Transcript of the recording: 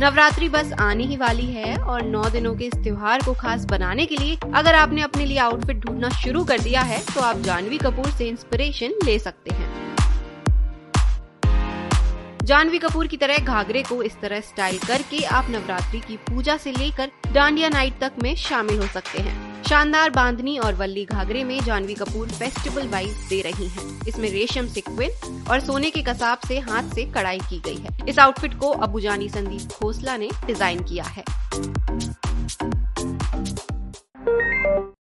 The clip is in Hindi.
नवरात्रि बस आने ही वाली है और नौ दिनों के इस त्योहार को खास बनाने के लिए अगर आपने अपने लिए आउटफिट ढूंढना शुरू कर दिया है तो आप जानवी कपूर से इंस्पिरेशन ले सकते हैं। जानवी कपूर की तरह घाघरे को इस तरह स्टाइल करके आप नवरात्रि की पूजा से लेकर डांडिया नाइट तक में शामिल हो सकते हैं। शानदार बांधनी और वल्ली घाघरे में जानवी कपूर फेस्टिवल वाइज दे रही हैं। इसमें रेशम सिक्विन और सोने के कसाब से हाथ से कढ़ाई की गई है। इस आउटफिट को अबू जानी संदीप खोसला ने डिज़ाइन किया है।